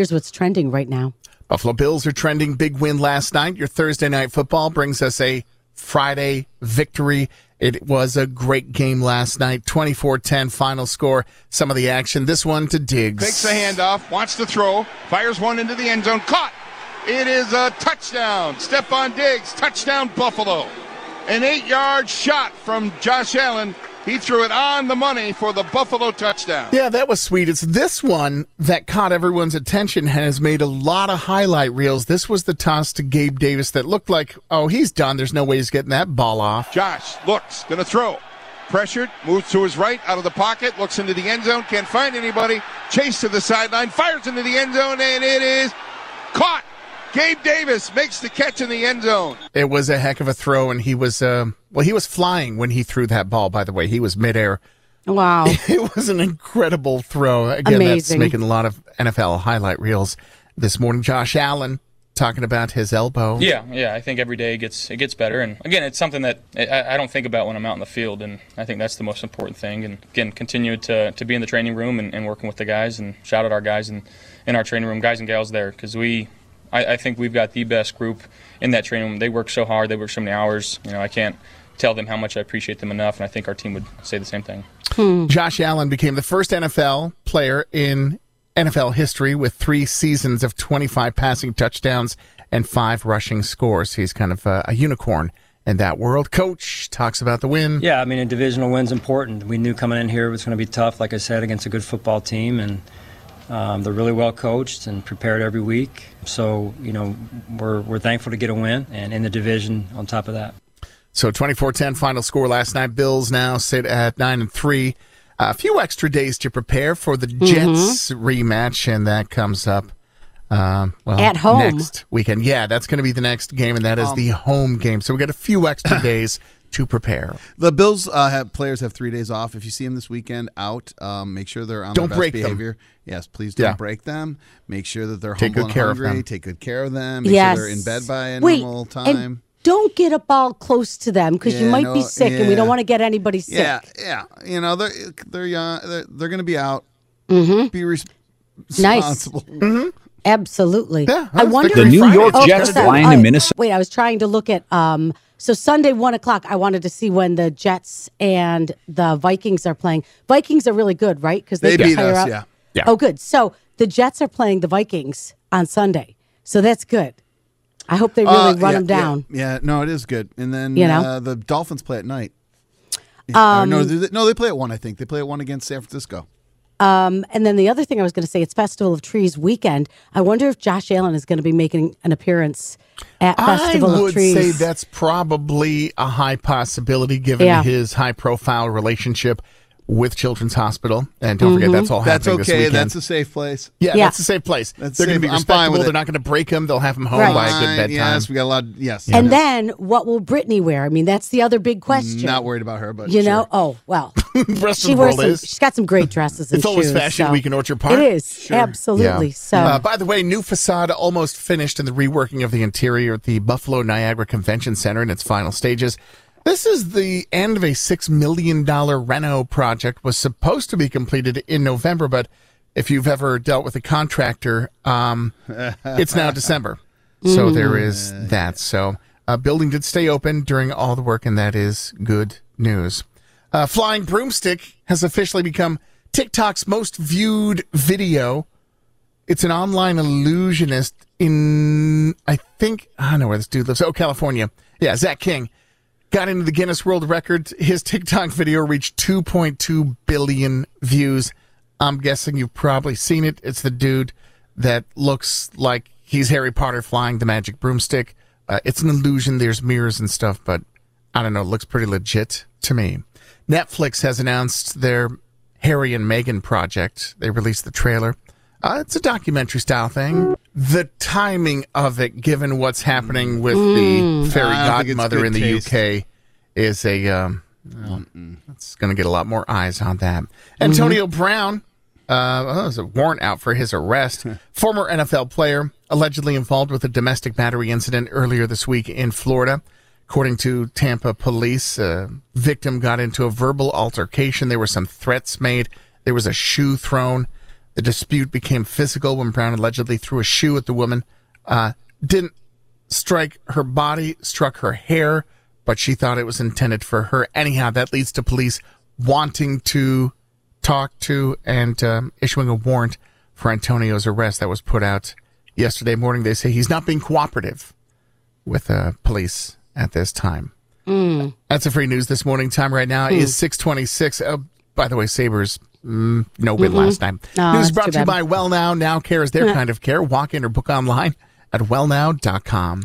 Here's what's trending right now. Buffalo Bills are trending. Big win last night. Your Thursday night football brings us a Friday victory. It was a great game last night. 24-10 final score. Some of the action. This one to Diggs. Takes the handoff, wants to throw, fires one into the end zone. Caught. It is a touchdown. Stefon Diggs, touchdown Buffalo. An eight-yard shot from Josh Allen he threw it on the money for the Buffalo touchdown. Yeah, that was sweet. It's this one that caught everyone's attention and has made a lot of highlight reels. This was the toss to Gabe Davis that looked like, oh, he's done. There's no way he's getting that ball off. Josh looks, gonna throw. Pressured, moves to his right, out of the pocket, looks into the end zone, can't find anybody. Chase to the sideline, fires into the end zone, and it is caught. Gabe Davis makes the catch in the end zone. It was a heck of a throw, and he was uh, well, he was flying when he threw that ball. By the way, he was midair. Wow, it was an incredible throw. Again, Amazing. that's making a lot of NFL highlight reels this morning. Josh Allen talking about his elbow. Yeah, yeah. I think every day it gets it gets better, and again, it's something that I, I, don't think about when I'm out in the field, and I think that's the most important thing. And again, continue to, to be in the training room and, and working with the guys, and shout out our guys in, in our training room, guys and gals there, because we I, I, think we've got the best group in that training room. They work so hard. They work so many hours. You know, I can't tell them how much I appreciate them enough, and I think our team would say the same thing. Hmm. Josh Allen became the first NFL player in NFL history with three seasons of 25 passing touchdowns and five rushing scores. He's kind of a, a unicorn in that world. Coach talks about the win. Yeah, I mean, a divisional win's important. We knew coming in here it was going to be tough, like I said, against a good football team, and um, they're really well coached and prepared every week. So, you know, we're, we're thankful to get a win and in the division on top of that. So 24-10 final score last night. Bills now sit at 9 and 3. A few extra days to prepare for the mm-hmm. Jets mm-hmm. rematch, and that comes up um, well, at home next weekend. Yeah, that's going to be the next game, and that is um, the home game. So we got a few extra days to prepare. The Bills uh, have players have three days off. If you see them this weekend out, um, make sure they're on don't their break best behavior. Them. Yes, please don't yeah. break them. Make sure that they're take humble good care hungry. Of them. Take good care of them. Make yes. sure they're in bed by a Wait, normal time. don't get up all close to them because yeah, you might no, be sick, yeah. and we don't want to get anybody sick. Yeah, yeah. You know they're they're young. They're, they're going to be out. Mm-hmm. Be res- nice. Mm-hmm. Absolutely. Yeah, I wonder the New York oh, Jets flying to Minnesota. Wait, I was trying to look at um so Sunday one o'clock. I wanted to see when the Jets and the Vikings are playing. Vikings are really good, right? Because they, they beat us. Out. Yeah. Yeah. Oh, good. So the Jets are playing the Vikings on Sunday, so that's good. I hope they really uh, run yeah, them down. Yeah, yeah, no, it is good. And then you know? uh, the Dolphins play at night. Um, no, they, no, they play at one. I think they play at one against San Francisco. Um, and then the other thing I was going to say, it's Festival of Trees weekend. I wonder if Josh Allen is going to be making an appearance at Festival of Trees. I would say that's probably a high possibility given Yeah. his high profile relationship with Children's Hospital. And don't forget, that's all That's happening this okay. weekend. That's a safe place. yeah, Yeah. that's a safe place. That's They're going to safe. be I'm fine respectable. with. They're not going to break him. They'll have him home Right. by a good Fine, bedtime. Yes, we got a lot. Of, Yes. and yes. then what will Brittany wear? I mean, that's the other big question. not worried about her, but you sure. know, oh well, the rest she of the wears world some. is. She's got some great dresses. And It's always shoes, Fashion so. Week in Orchard Park. It is absolutely Yeah. so. Uh, by the way, new facade almost finished in the reworking of the interior at the Buffalo Niagara Convention Center in its final stages. This is the end of a $6 million reno project was supposed to be completed in November, but if you've ever dealt with a contractor, um, it's now December. So there is that. So uh, building did stay open during all the work, and that is good news. Uh, Flying Broomstick has officially become TikTok's most viewed video. It's an online illusionist in, I think, I don't know where this dude lives. Oh, California. Yeah, Zach King got into the Guinness World Record. His TikTok video reached 2.2 billion views. I'm guessing you've probably seen it. It's the dude that looks like he's Harry Potter flying the magic broomstick. Uh, it's an illusion. There's mirrors and stuff, but I don't know. It looks pretty legit to me. Netflix has announced their Harry and Meghan project. They released the trailer. Uh, it's a documentary style thing. The timing of it, given what's happening with the fairy godmother in the taste. UK, is a. Um, it's going to get a lot more eyes on that. Antonio Brown, uh, oh, there's a warrant out for his arrest. Former NFL player, allegedly involved with a domestic battery incident earlier this week in Florida. According to Tampa police, a victim got into a verbal altercation. There were some threats made. There was a shoe thrown. The dispute became physical when Brown allegedly threw a shoe at the woman. Uh, didn't strike her body, struck her hair, but she thought it was intended for her. Anyhow, that leads to police wanting to talk to and um, issuing a warrant for Antonio's arrest that was put out yesterday morning. They say he's not being cooperative with uh, police at this time. Mm. That's a free news this morning. Time right now is 626. Uh, by the way, Sabres, mm, no win last time. Oh, news brought to you by Well Now. Now Care is their kind of care. Walk in or book online at wellnow.com.